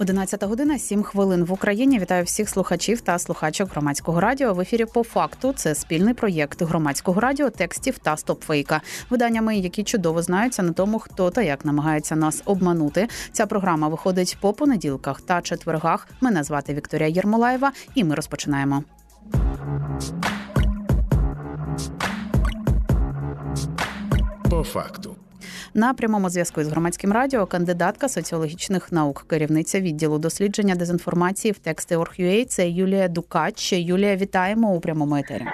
11 година, 7 хвилин в Україні. Вітаю всіх слухачів та слухачок громадського радіо. В ефірі по факту це спільний проєкт громадського радіо, текстів та стопфейка. Виданнями, які чудово знаються на тому, хто та як намагається нас обманути. Ця програма виходить по понеділках та четвергах. Мене звати Вікторія Єрмолаєва, і ми розпочинаємо. По факту. На прямому зв'язку з громадським радіо кандидатка соціологічних наук, керівниця відділу дослідження дезінформації в тексти Це Юлія Дукач. Юлія, вітаємо у прямому етері.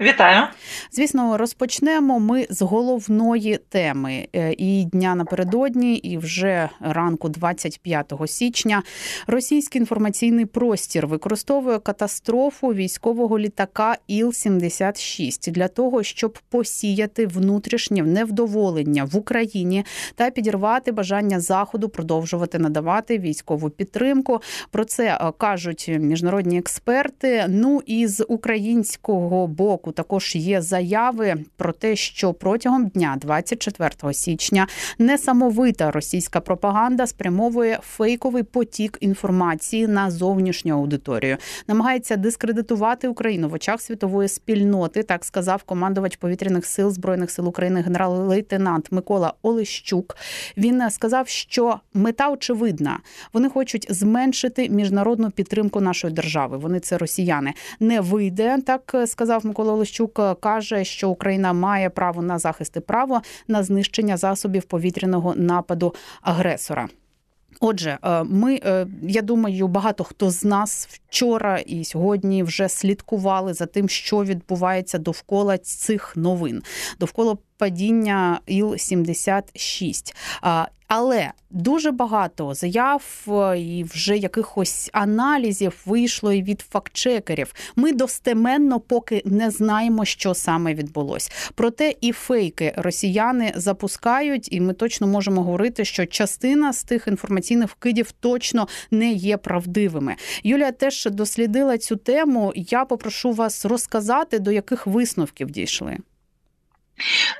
Вітаю, звісно, розпочнемо ми з головної теми е, і дня напередодні, і вже ранку, 25 січня, російський інформаційний простір використовує катастрофу військового літака Іл-76 для того, щоб посіяти внутрішнє невдоволення в Україні та підірвати бажання заходу продовжувати надавати військову підтримку. Про це е, кажуть міжнародні експерти. Ну і з українського боку року також є заяви про те, що протягом дня, 24 січня, несамовита російська пропаганда спрямовує фейковий потік інформації на зовнішню аудиторію, намагається дискредитувати Україну в очах світової спільноти. Так сказав командувач повітряних сил збройних сил України генерал-лейтенант Микола Олещук. Він сказав, що мета очевидна. Вони хочуть зменшити міжнародну підтримку нашої держави. Вони це росіяни не вийде, так сказав Микола Олещук е, каже, що Україна має право на захист і право на знищення засобів повітряного нападу агресора. Отже, е, ми е, я думаю, багато хто з нас вчора і сьогодні вже слідкували за тим, що відбувається довкола цих новин, довкола падіння Іл-76. Але дуже багато заяв е, і вже якихось аналізів вийшло і від фактчекерів. Ми достеменно поки не знаємо, що саме відбулось. Проте і фейки росіяни запускають, і ми точно можемо говорити, що частина з тих інформаційних вкидів точно не є правдивими. Юлія теж дослідила цю тему. Я попрошу вас розказати, до яких висновків дійшли.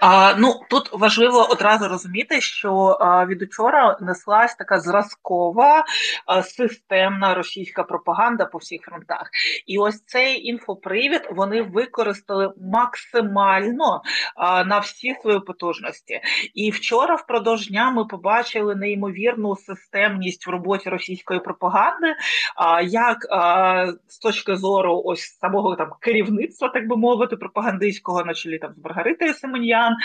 А, Ну тут важливо одразу розуміти, що а, від учора неслась така зразкова а, системна російська пропаганда по всіх фронтах, і ось цей інфопривід вони використали максимально а, на всі свої потужності. І вчора, впродовж дня, ми побачили неймовірну системність в роботі російської пропаганди, а, як а, з точки зору ось самого там керівництва, так би мовити, пропагандистського на чолі там з Маргаритою Семен'ян,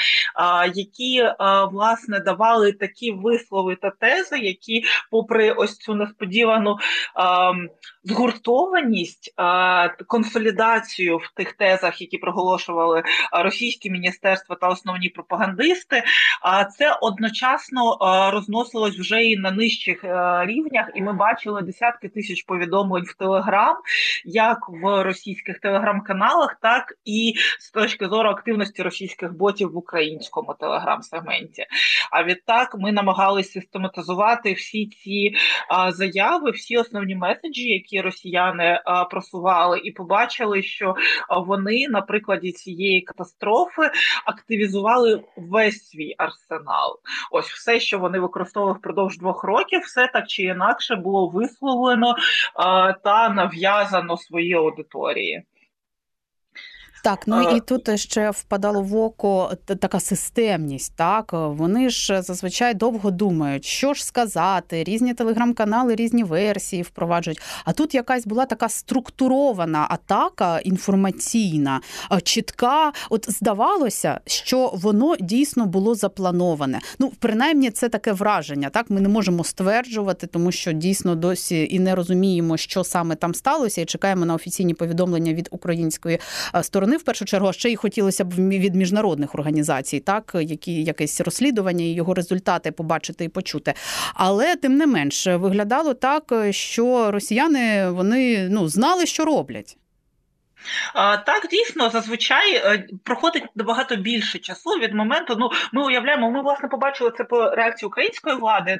які власне давали такі вислови та тези, які, попри ось цю несподівану згуртованість, консолідацію в тих тезах, які проголошували російські міністерства та основні пропагандисти, це одночасно розносилось вже і на нижчих е, рівнях, і ми бачили десятки тисяч повідомлень в Телеграм, як в російських телеграм-каналах, так і з точки зору активності російських ботів в українському телеграм-сегменті. А відтак ми намагалися систематизувати всі ці а, заяви, всі основні меседжі, які росіяни а, просували, і побачили, що вони на прикладі цієї катастрофи активізували весь свій арсенал. Ось все, що вони використовували впродовж двох років, все так чи інакше було висловлено а, та нав'язано своїй аудиторії. Так, ну і тут ще впадало в око така системність. Так вони ж зазвичай довго думають, що ж сказати, різні телеграм-канали, різні версії впроваджують. А тут якась була така структурована атака інформаційна, чітка. От здавалося, що воно дійсно було заплановане. Ну, принаймні, це таке враження. Так, ми не можемо стверджувати, тому що дійсно досі і не розуміємо, що саме там сталося, і чекаємо на офіційні повідомлення від української сторони сторони, в першу чергу, ще й хотілося б від міжнародних організацій, так які якесь розслідування і його результати побачити і почути. Але тим не менш виглядало так, що росіяни вони ну знали, що роблять. Так, дійсно, зазвичай е, проходить набагато більше часу від моменту. Ну, ми уявляємо, ми власне побачили це по реакції української влади.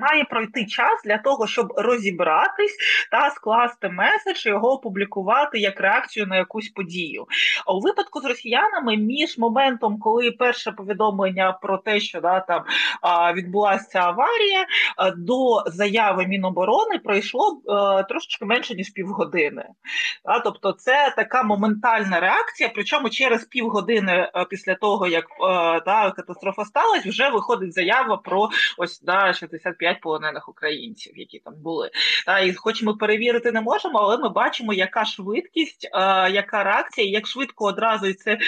Має пройти час для того, щоб розібратись та скласти меседж, його опублікувати як реакцію на якусь подію. А у випадку з росіянами між моментом, коли перше повідомлення про те, що да там відбулася аварія, до заяви Міноборони пройшло е, трошечки менше ніж півгодини. Тобто, це така моментальна реакція. Причому через півгодини е, після того, як е, та катастрофа сталася, вже виходить заява про ось да 65 полонених українців, які там були. Та і хоч ми перевірити не можемо, але ми бачимо, яка швидкість, е, яка реакція, як швидко одразу і це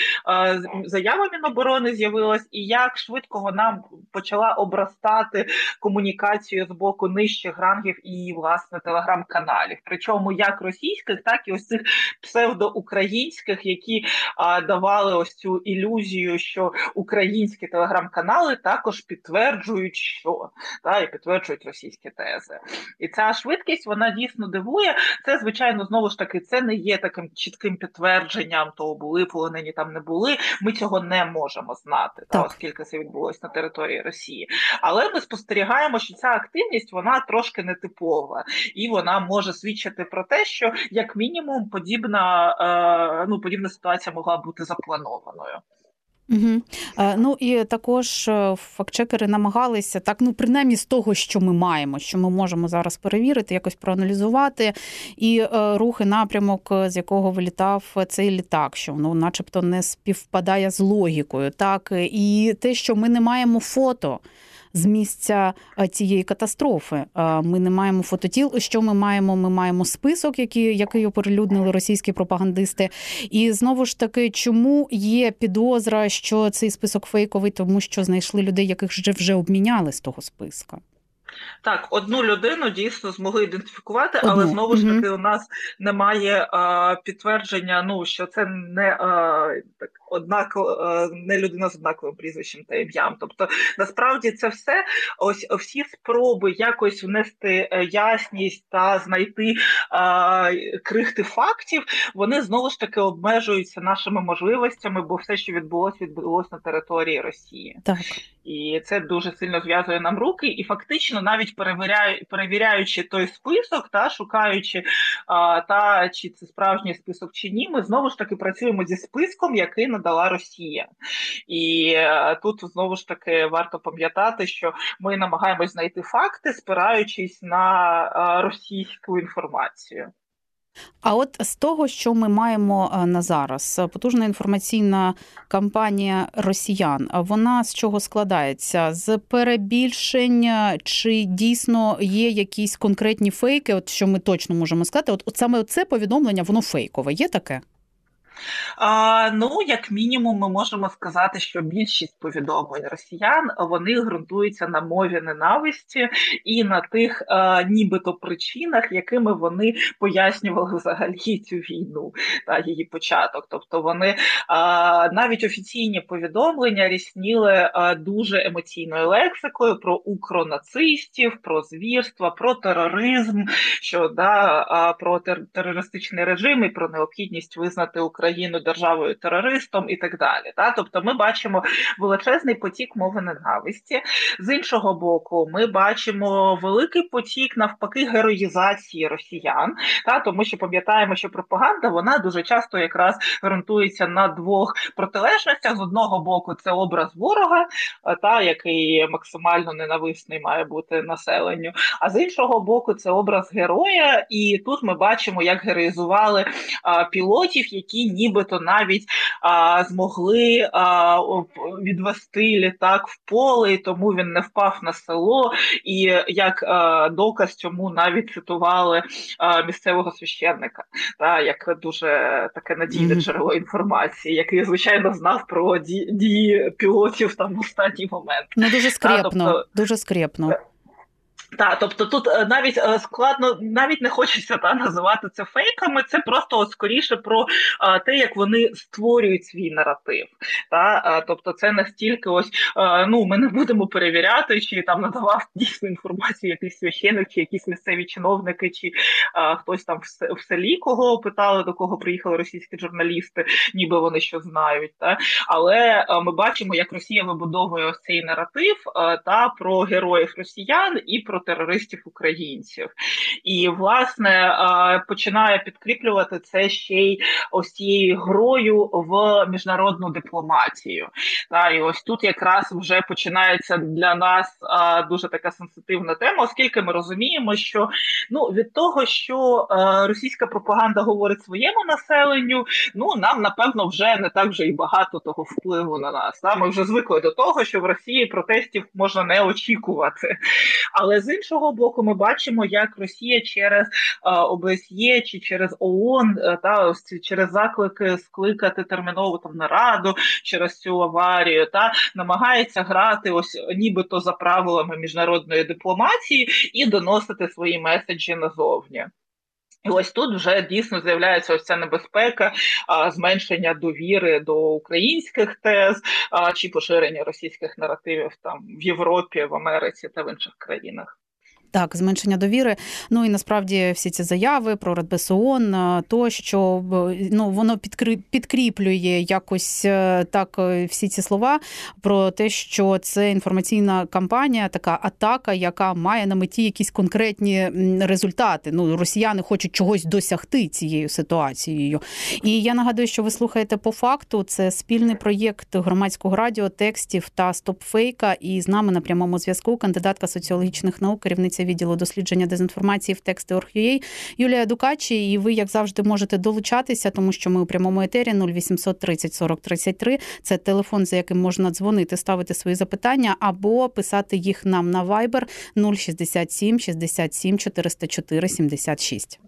заява Міноборони з'явилась, і як швидко вона почала обрастати комунікацію з боку нижчих рангів і власне телеграм-каналів. Причому як російських, так і ось цих псевдо псевдоукраїнських, які а, давали ось цю ілюзію, що українські телеграм-канали також підтверджують, що та і підтверджують російські тези. І ця швидкість вона дійсно дивує. Це звичайно знову ж таки це не є таким чітким підтвердженням, то були полонені там не були. Ми цього не можемо знати, та оскільки це відбулося на території Росії. Але ми спостерігаємо, що ця активність вона трошки нетипова, і вона може свідчити про те, що як мінімум подібна Е, ну подібна ситуація могла бути запланованою. Угу. Ну і також е, фактчекери намагалися так, ну принаймні з того, що ми маємо, що ми можемо зараз перевірити, якось проаналізувати, і рухи напрямок, з якого вилітав цей літак, що ну, начебто, не співпадає з логікою, так і те, що ми не маємо фото з місця е, цієї катастрофи. Е, ми не маємо фототіл. Що ми маємо? Ми маємо список, який, який оприлюднили російські пропагандисти. І знову ж таки, чому є підозра, що цей список фейковий, тому що знайшли людей, яких вже вже обміняли з того списка. Так, одну людину дійсно змогли ідентифікувати, одну. але знову ж таки у нас немає а, підтвердження, ну що це не а, так однаково е, не людина з однаковим прізвищем та ім'ям. Тобто, насправді це все ось всі спроби якось внести е, ясність та знайти а, крихти фактів. Вони знову ж таки обмежуються нашими можливостями, бо все, що відбулося, відбулося на території Росії, так і це дуже сильно зв'язує нам руки, і фактично, навіть перевіряю, перевіряючи той список, та шукаючи а, та чи це справжній список чи ні, ми знову ж таки працюємо зі списком, який надала Росія. І а, тут знову ж таки варто пам'ятати, що ми намагаємось знайти факти, спираючись на а, російську інформацію. А от з того, що ми маємо е, на зараз, потужна інформаційна кампанія росіян, вона з чого складається? З перебільшень, чи дійсно є якісь конкретні фейки? От що ми точно можемо сказати? От, от саме це повідомлення, воно фейкове. Є таке? А, Ну, як мінімум, ми можемо сказати, що більшість повідомлень росіян вони ґрунтуються на мові ненависті і на тих а, нібито причинах, якими вони пояснювали взагалі цю війну та її початок. Тобто вони а, навіть офіційні повідомлення рісніли а, дуже емоційною лексикою про укронацистів, про звірства, про тероризм, що да, а, про терористичний режим і про необхідність визнати Україну країну державою терористом і так далі. Та? Тобто ми бачимо величезний потік мови ненависті. З іншого боку, ми бачимо великий потік навпаки героїзації росіян, та тому що пам'ятаємо, що пропаганда вона дуже часто якраз ґрунтується на двох протилежностях. З одного боку, це образ ворога, та який максимально ненависний має бути населенню. А з іншого боку, це образ героя, і тут ми бачимо, як героїзували а, пілотів, які нібито навіть а, змогли а, відвести літак в поле, і тому він не впав на село. І як а, доказ цьому навіть цитували а, місцевого священника, та як дуже таке надійне джерело інформації, який звичайно знав про дії пілотів там в останній момент. Ну дуже скрепно, та, тобто, дуже скрепно. Так, тобто тут е, навіть е, складно, навіть не хочеться та називати це фейками. Це просто от скоріше про а, те, як вони створюють свій наратив. Та а, тобто, це настільки ось а, ну ми не будемо перевіряти, чи там надавав дійсну інформацію якийсь священик, чи якісь місцеві чиновники, чи хтось там в селі кого питали, до кого приїхали російські журналісти, ніби вони що знають. Та але ми бачимо, як Росія вибудовує ось цей наратив та про героїв росіян і про терористів українців, і власне починає підкріплювати це ще й ось цією грою в міжнародну дипломатію. Та і ось тут якраз вже починається для нас дуже така сенситивна тема, оскільки ми розуміємо, що ну від того, що російська пропаганда говорить своєму населенню, ну нам напевно вже не так вже і багато того впливу на нас. Ми вже звикли до того, що в Росії протестів можна не очікувати. Але з іншого боку, ми бачимо, як Росія через ОБСЄ чи через ООН е, та через заклики скликати термінову там нараду через цю аварію, та намагається грати ось нібито за правилами міжнародної дипломатії і доносити свої меседжі назовні. І ось тут вже дійсно з'являється ось ця небезпека а, зменшення довіри до українських тез а, чи поширення російських наративів там в Європі, в Америці та в інших країнах. Так, зменшення довіри. Ну і насправді всі ці заяви про Радбез ООН, е, то що ну воно підкріплює якось е, так е, всі ці слова про те, що це інформаційна кампанія, така атака, яка має на меті якісь конкретні результати. Ну, росіяни хочуть чогось досягти цією ситуацією. І я нагадую, що ви слухаєте по факту. Це спільний проєкт громадського радіо, текстів та стопфейка. І з нами на прямому зв'язку кандидатка соціологічних наук, керівниця керівниця відділу дослідження дезінформації в тексти Орг.ua Юлія Дукачі. І ви, як завжди, можете долучатися, тому що ми у прямому етері 0800 30 40 33. Це телефон, за яким можна дзвонити, ставити свої запитання або писати їх нам на Viber 067 67 404 76.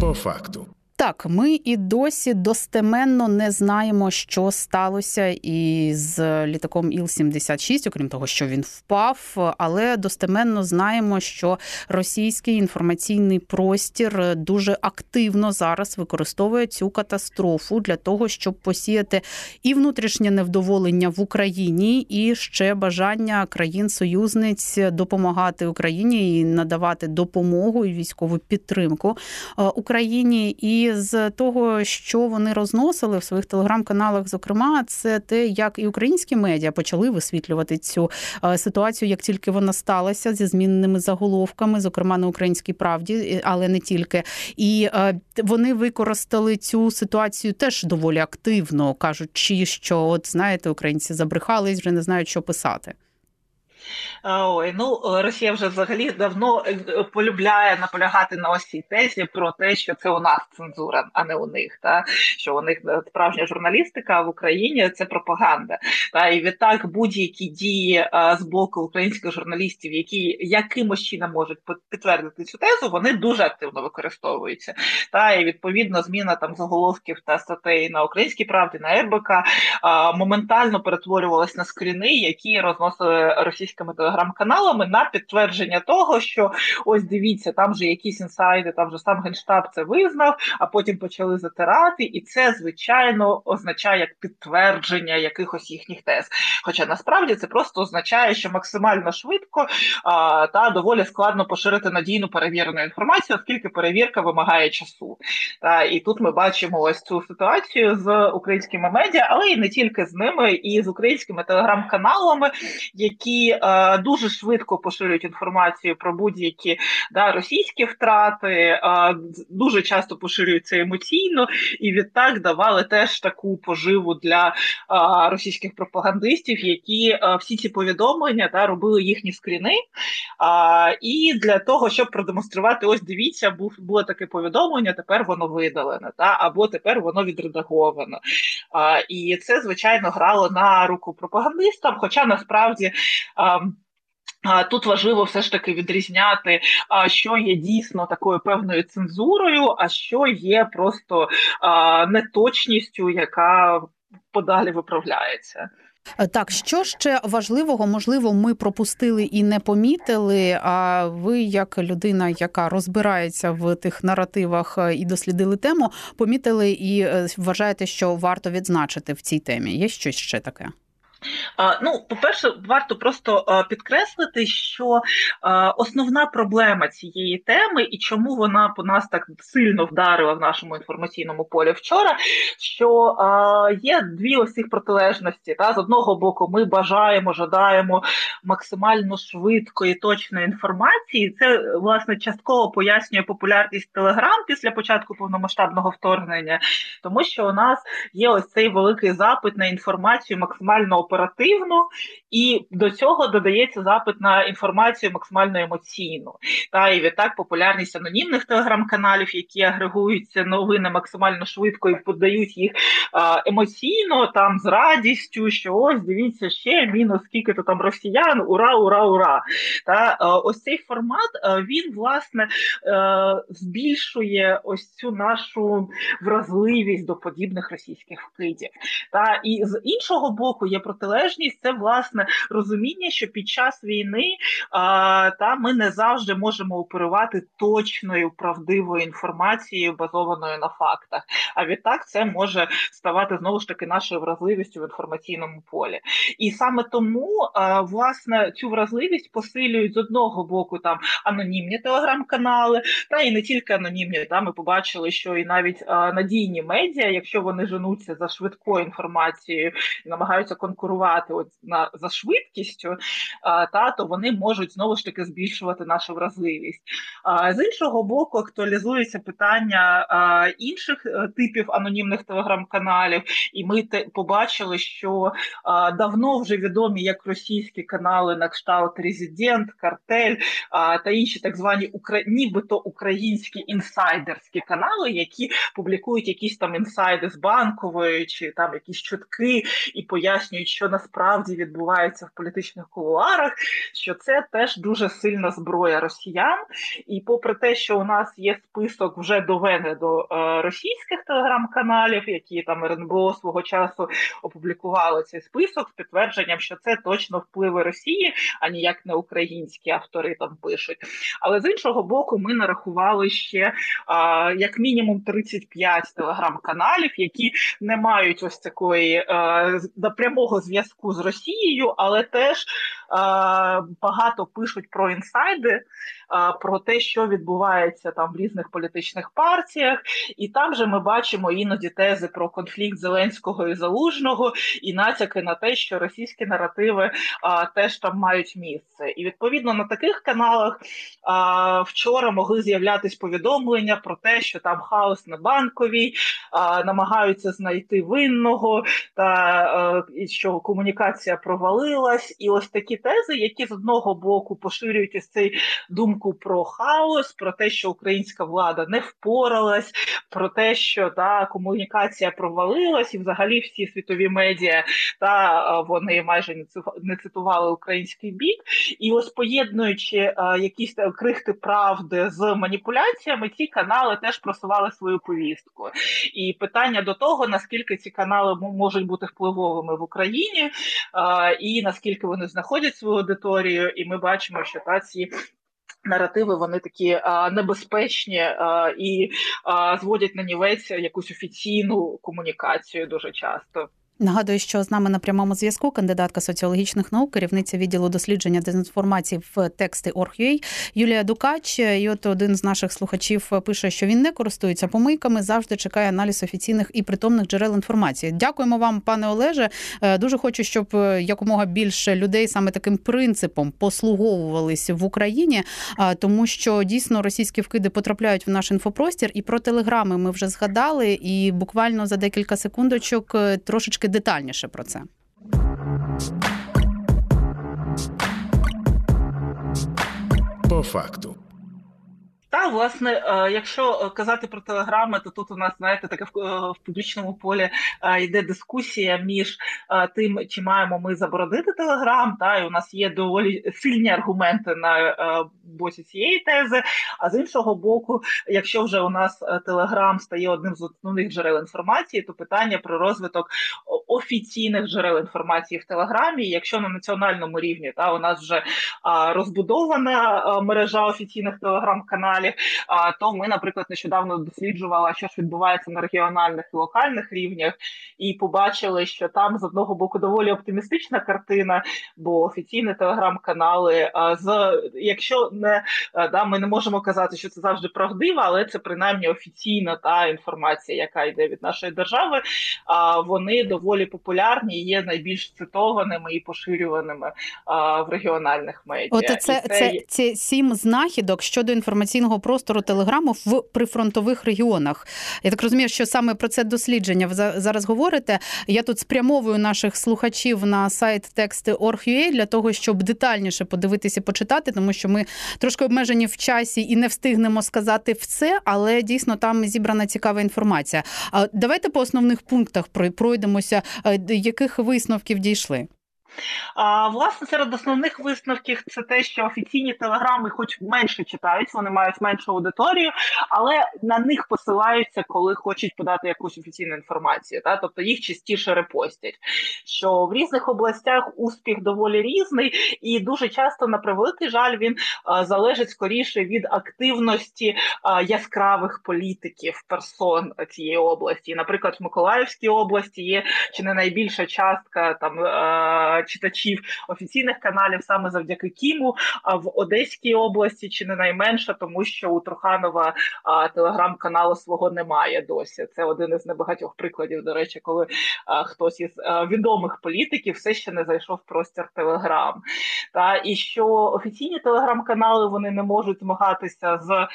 По факту. Так, ми і досі достеменно не знаємо, що сталося із літаком Іл-76, окрім того, що він впав. Але достеменно знаємо, що російський інформаційний простір дуже активно зараз використовує цю катастрофу для того, щоб посіяти і внутрішнє невдоволення в Україні, і ще бажання країн-союзниць допомагати Україні і надавати допомогу і військову підтримку е, Україні. І з того, що вони розносили в своїх телеграм-каналах, зокрема, це те, як і українські медіа почали висвітлювати цю е, ситуацію, як тільки вона сталася зі змінними заголовками, зокрема на українській правді, але не тільки. І е, вони використали цю ситуацію теж доволі активно, кажучи, що от знаєте, українці забрехались, вже не знають, що писати. Ой, ну Росія вже взагалі давно е, полюбляє наполягати на ось цій тезі про те, що це у нас цензура, а не у них. Та що у них е, справжня журналістика в Україні це пропаганда. Та і відтак будь-які дії а, з боку українських журналістів, які якимось чином можуть підтвердити цю тезу, вони дуже активно використовуються. Та і відповідно зміна там заголовків та статей на українській правді на РБК а, моментально перетворювалась на скріни, які розносили російські російськими телеграм-каналами на підтвердження того, що ось дивіться, там же якісь інсайди, там же сам генштаб це визнав, а потім почали затирати, і це звичайно означає як підтвердження якихось їхніх тез. Хоча насправді це просто означає, що максимально швидко а, та доволі складно поширити надійну перевірену інформацію, оскільки перевірка вимагає часу. Та і тут ми бачимо ось цю ситуацію з українськими медіа, але і не тільки з ними, і з українськими телеграм-каналами, які Е, дуже швидко поширюють інформацію про будь-які да, російські втрати, е, дуже часто поширюються емоційно, і відтак давали теж таку поживу для е, російських пропагандистів, які всі ці повідомлення да, робили їхні скріни. І для того, щоб продемонструвати, ось дивіться, було таке повідомлення, тепер воно видалене, та або тепер воно відредаговано. І це звичайно грало на руку пропагандистам. Хоча насправді Тут важливо все ж таки відрізняти, що є дійсно такою певною цензурою, а що є просто неточністю, яка подалі виправляється. Е, так, що ще важливого, можливо, ми пропустили і не помітили. А ви, як людина, яка розбирається в тих наративах е, і дослідили тему, помітили і е, вважаєте, що варто відзначити в цій темі? Є щось ще таке? Ну, по-перше, варто просто підкреслити, що основна проблема цієї теми і чому вона по нас так сильно вдарила в нашому інформаційному полі вчора, що є дві ось протилежності. Та з одного боку, ми бажаємо, жадаємо максимально швидкої точної інформації. Це власне частково пояснює популярність Телеграм після початку повномасштабного вторгнення, тому що у нас є ось цей великий запит на інформацію максимально оперативну, і до цього додається запит на інформацію максимально емоційну. Та і відтак популярність анонімних телеграм-каналів, які агрегуються новини максимально швидко і подають їх емоційно, там з радістю, що ось дивіться ще мінус скільки то там росіян, ура, ура, ура. Та ось цей формат він власне збільшує ось цю нашу вразливість до подібних російських вкидів. Та і з іншого боку є протилежність це власне розуміння, що під час війни а, та ми не завжди можемо оперувати точною правдивою інформацією, базованою на фактах. А відтак це може ставати знову ж таки нашою вразливістю в інформаційному полі. І саме тому а, власне цю вразливість посилюють з одного боку там анонімні телеграм-канали, та і не тільки анонімні. Та ми побачили, що і навіть а, надійні медіа, якщо вони женуться за швидкою інформацією намагаються конкурувати от на за швидкістю, та то вони можуть знову ж таки збільшувати нашу вразливість. А з іншого боку, актуалізується питання інших е, типів анонімних телеграм-каналів, і ми те побачили, що давно вже відомі як російські канали на кшталт Резидент, Картель та інші так звані нібито українські інсайдерські канали, які публікують якісь там інсайди з банкової чи там якісь чутки і пояснюють, що насправді відбувається в політичних кулуарах, що це теж дуже сильна зброя росіян. І попри те, що у нас є список вже доведе до е, російських телеграм-каналів, які там РНБО свого часу опублікували цей список з підтвердженням, що це точно впливи Росії, а ніяк не українські автори там пишуть. Але з іншого боку, ми нарахували ще е, як мінімум 35 телеграм-каналів, які не мають ось такої е, прямого зв'язку з Росією, але теж багато пишуть про інсайди, про те, що відбувається там в різних політичних партіях, і там же ми бачимо іноді тези про конфлікт Зеленського і Залужного, і натяки на те, що російські наративи теж там мають місце. І відповідно на таких каналах вчора могли з'являтися повідомлення про те, що там хаос на банковій, намагаються знайти винного, та і що комунікація провалилась, і ось такі тези, які з одного боку поширюють ось цей думку про хаос, про те, що українська влада не впоралась, про те, що та комунікація провалилась, і взагалі всі світові медіа та вони майже не цитували український бік. І ось поєднуючи а, якісь крихти правди з маніпуляціями, ці канали теж просували свою повістку. І питання до того, наскільки ці канали можуть бути впливовими в Україні, а, і наскільки вони знаходять свою аудиторію, і ми бачимо, що та ці. Наративи вони такі а, небезпечні а, і а, зводять на нівець якусь офіційну комунікацію дуже часто. Нагадую, що з нами на прямому зв'язку кандидатка соціологічних наук, керівниця відділу дослідження дезінформації в тексти Орг.ua Юлія Дукач. І от один з наших слухачів пише, що він не користується помийками, завжди чекає аналіз офіційних і притомних джерел інформації. Дякуємо вам, пане Олеже. Е, дуже хочу, щоб е, якомога більше людей саме таким принципом послуговувалися в Україні, тому що дійсно російські вкиди потрапляють в наш інфопростір. І про телеграми ми вже згадали. І буквально за декілька секундочок е, трошечки детальніше про це. По факту. Та власне, е, якщо казати про телеграми, то тут у нас знаєте таке в, в публічному полі йде дискусія між тим, чи маємо ми заборонити телеграм, та і у нас є доволі сильні аргументи на боці цієї тези. А з іншого боку, якщо вже у нас телеграм стає одним з основних джерел інформації, то питання про розвиток офіційних джерел інформації в телеграмі, якщо на національному рівні та у нас вже розбудована мережа офіційних телеграм-каналів, то ми, наприклад, нещодавно досліджували, що ж відбувається на регіональних і локальних рівнях, і побачили, що там з одного боку доволі оптимістична картина, бо офіційні телеграм-канали з якщо не да, ми не можемо казати, що це завжди правдиво, але це принаймні офіційна та інформація, яка йде від нашої держави. А вони доволі популярні є найбільш цитованими і поширюваними в регіональних медіа. От це, це, це, це сім знахідок щодо інформаційного простору телеграму в прифронтових регіонах. Я так розумію, що саме про це дослідження ви зараз говорите. Я тут спрямовую наших слухачів на сайт тексти.org.ua для того, щоб детальніше подивитися, почитати, тому що ми трошки обмежені в часі і не встигнемо сказати все, але дійсно там зібрана цікава інформація. А давайте по основних пунктах пройдемося, е, яких висновків дійшли. А, Власне, серед основних висновків це те, що офіційні телеграми, хоч менше читають, вони мають меншу аудиторію, але на них посилаються, коли хочуть подати якусь офіційну інформацію. Та? Тобто їх частіше репостять. Що в різних областях успіх доволі різний, і дуже часто, на превеликий жаль, він а, залежить скоріше від активності а, яскравих політиків персон цієї області. Наприклад, в Миколаївській області є чи не найбільша частка там читачів офіційних каналів саме завдяки Кіму. А в Одеській області чи не найменше, тому що у Труханова телеграм-каналу свого немає досі. Це один із небагатьох прикладів. До речі, коли хтось із відомих політиків все ще не зайшов в простір Телеграм. Та і що офіційні телеграм-канали вони не можуть змагатися з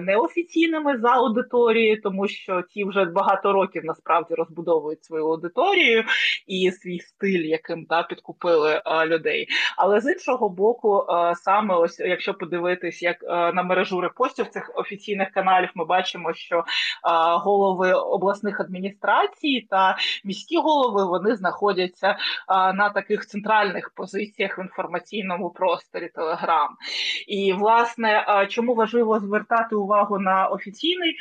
неофіційними за аудиторією, тому що ті вже багато років насправді розбудовують свою аудиторію і свій стиль, яким та підкупили а, людей. Але з іншого боку, а, саме ось якщо подивитись, як а, на мережу репостів цих офіційних каналів, ми бачимо, що голови обласних адміністрацій та міські голови вони знаходяться на таких центральних позиціях в інформаційному просторі Телеграм. І власне, чому важливо звертати увагу на офіційний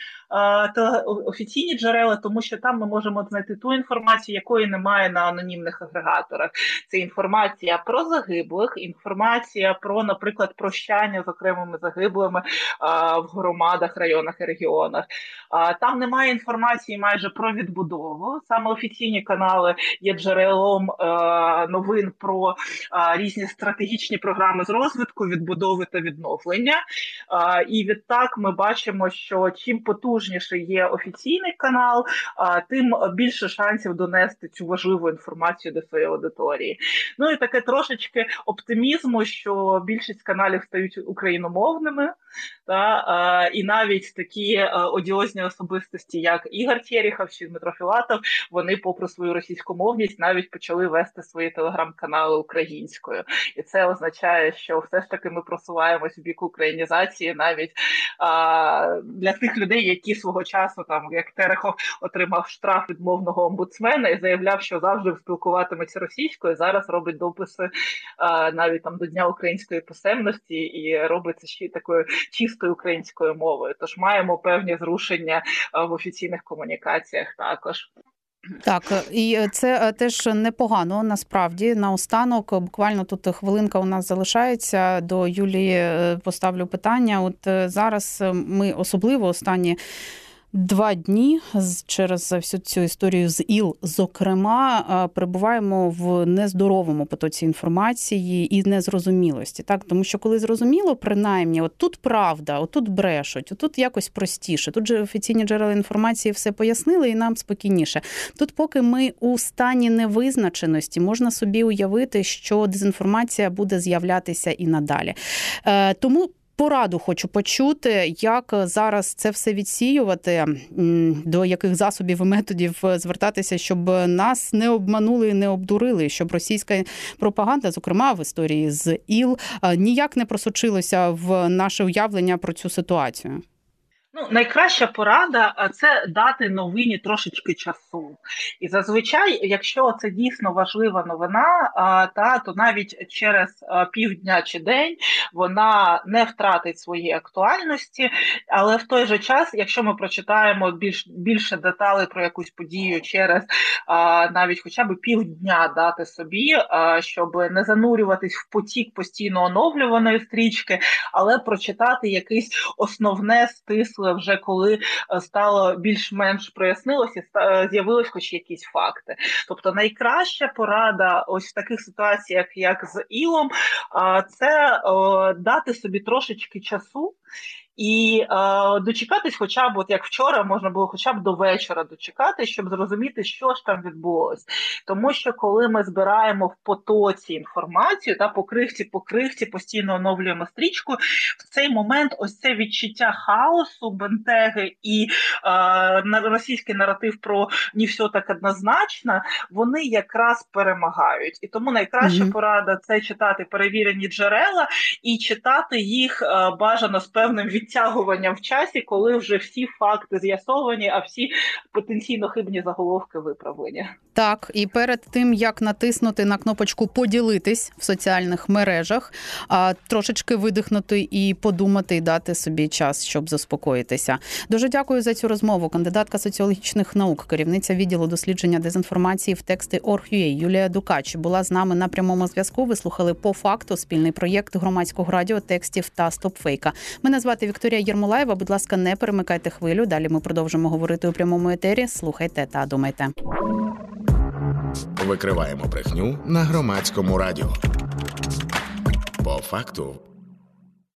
офіційні джерела, тому що там ми можемо знайти ту інформацію, якої немає на анонімних агрегаторах. Це інформація про загиблих, інформація про, наприклад, прощання з окремими загиблими а, в громадах, районах і регіонах. А, Там немає інформації майже про відбудову. Саме офіційні канали є джерелом а, новин про а, різні стратегічні програми з розвитку, відбудови та відновлення. А, І відтак ми бачимо, що чим потужніший є офіційний канал, а, тим більше шансів донести цю важливу інформацію до своєї аудиторії. Ну і таке трошечки оптимізму, що більшість каналів стають україномовними, та і навіть такі одіозні особистості, як Ігор Тєріхов чи Дмитро Філатов, вони, попри свою російськомовність, навіть почали вести свої телеграм-канали українською, і це означає, що все ж таки ми просуваємось в бік українізації, навіть а, для тих людей, які свого часу там як Терехов отримав штраф від мовного омбудсмена і заявляв, що завжди спілкуватиметься російською зараз робить дописи навіть там до Дня української писемності і робить це ще такою чистою українською мовою. Тож маємо певні зрушення в офіційних комунікаціях також. Так, і це теж непогано. Насправді наостанок, буквально тут хвилинка у нас залишається. До Юлії е, поставлю питання. От е, зараз ми особливо останні два дні через всю цю історію з ІЛ, зокрема, перебуваємо в нездоровому потоці інформації і незрозумілості. Так, тому що коли зрозуміло, принаймні, от тут правда, отут брешуть, отут якось простіше. Тут же офіційні джерела інформації все пояснили, і нам спокійніше. Тут, поки ми у стані невизначеності, можна собі уявити, що дезінформація буде з'являтися і надалі. Е, тому пораду хочу почути, як зараз це все відсіювати, до яких засобів і методів звертатися, щоб нас не обманули, не обдурили, щоб російська пропаганда, зокрема в історії з ІЛ, ніяк не просочилася в наше уявлення про цю ситуацію. Ну, найкраща порада це дати новині трошечки часу. І зазвичай, якщо це дійсно важлива новина, та то навіть через півдня чи день вона не втратить своєї актуальності. Але в той же час, якщо ми прочитаємо більш більше деталей про якусь подію через навіть хоча б півдня дати собі, щоб не занурюватись в потік постійно оновлюваної стрічки, але прочитати якийсь основне стисле вирішили вже коли е, стало більш-менш прояснилося, е, з'явились хоч якісь факти. Тобто, найкраща порада, ось в таких ситуаціях, як з Ілом, це дати собі трошечки часу. І е, дочекатись, хоча б от як вчора, можна було хоча б до вечора дочекати, щоб зрозуміти, що ж там відбулось. Тому що коли ми збираємо в потоці інформацію та по крихті, по крихті постійно оновлюємо стрічку, в цей момент ось це відчуття хаосу, бентеги і е, російський наратив про не все так однозначно, вони якраз перемагають. І тому найкраща mm-hmm. порада це читати перевірені джерела і читати їх е, бажано з певним від відтягування в часі, коли вже всі факти з'ясовані, а всі потенційно хибні заголовки виправлені. Так, і перед тим як натиснути на кнопочку поділитись в соціальних мережах, а трошечки видихнути і подумати, і дати собі час, щоб заспокоїтися. Дуже дякую за цю розмову. Кандидатка соціологічних наук, керівниця відділу дослідження дезінформації в тексти Орг.ua Юлія Дукач була з нами на прямому зв'язку. Ви слухали по факту спільний проєкт громадського радіо текстів та стопфейка. Мене звати Вікторія Єрмолаєва. Будь ласка, не перемикайте хвилю. Далі ми продовжимо говорити у прямому етері. Слухайте та думайте. Викриваємо брехню на громадському радіо. По факту.